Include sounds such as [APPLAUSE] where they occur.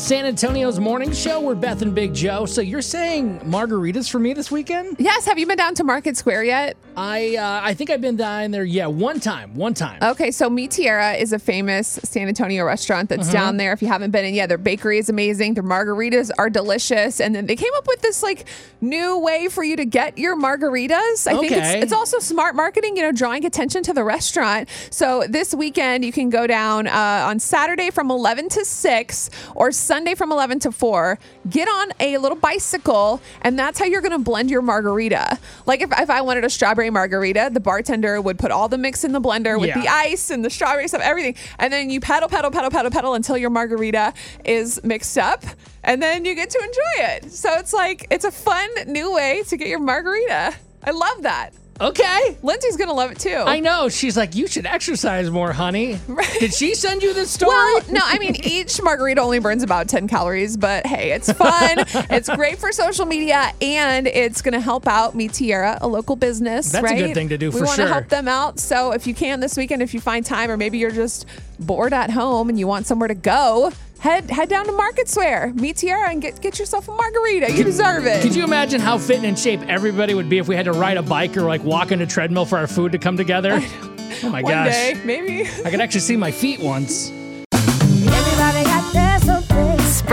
San Antonio's morning show. We're Beth and Big Joe. So you're saying margaritas for me this weekend? Yes. Have you been down to Market Square yet? I uh, I think I've been down there. Yeah, one time. One time. Okay, so Mi Tierra is a famous San Antonio restaurant that's Uh-huh. down there. If you haven't been in, yeah, their bakery is amazing. Their margaritas are delicious, and then they came up with this like new way for you to get your margaritas. I think Okay. it's it's also smart marketing, you know, drawing attention to the restaurant. So this weekend you can go down uh, on Saturday from 11 to 6 or Sunday from 11 to 4. Get on a little bicycle, and that's how you're going to blend your margarita. Like if, if I wanted a strawberry margarita, the bartender would put all the mix in the blender with Yeah. the ice and the strawberry stuff, everything. And then you pedal, pedal, pedal, pedal, pedal until your margarita is mixed up. And then you get to enjoy it. So it's like, it's a fun new way to get your margarita. I love that. Okay. Lindsay's going to love it too. I know. She's like, you should exercise more, honey. Did she send you this story? Well, no, I mean, each margarita only burns about 10 calories, but hey, it's fun. [LAUGHS] it's great for social media, and it's going to help out Mi Tierra, a local business, That's a good thing to do for sure. we want to sure. help them out. So if you can this weekend, if you find time, or maybe you're just bored at home and you want somewhere to go, head head down to Market Square, Mi Tierra, and get, get yourself a margarita. You deserve it. Could you imagine how fit and in shape everybody would be if we had to ride a bike or like walk on a treadmill for our food to come together? [LAUGHS] Oh my One gosh. day, maybe. I could actually see my feet once.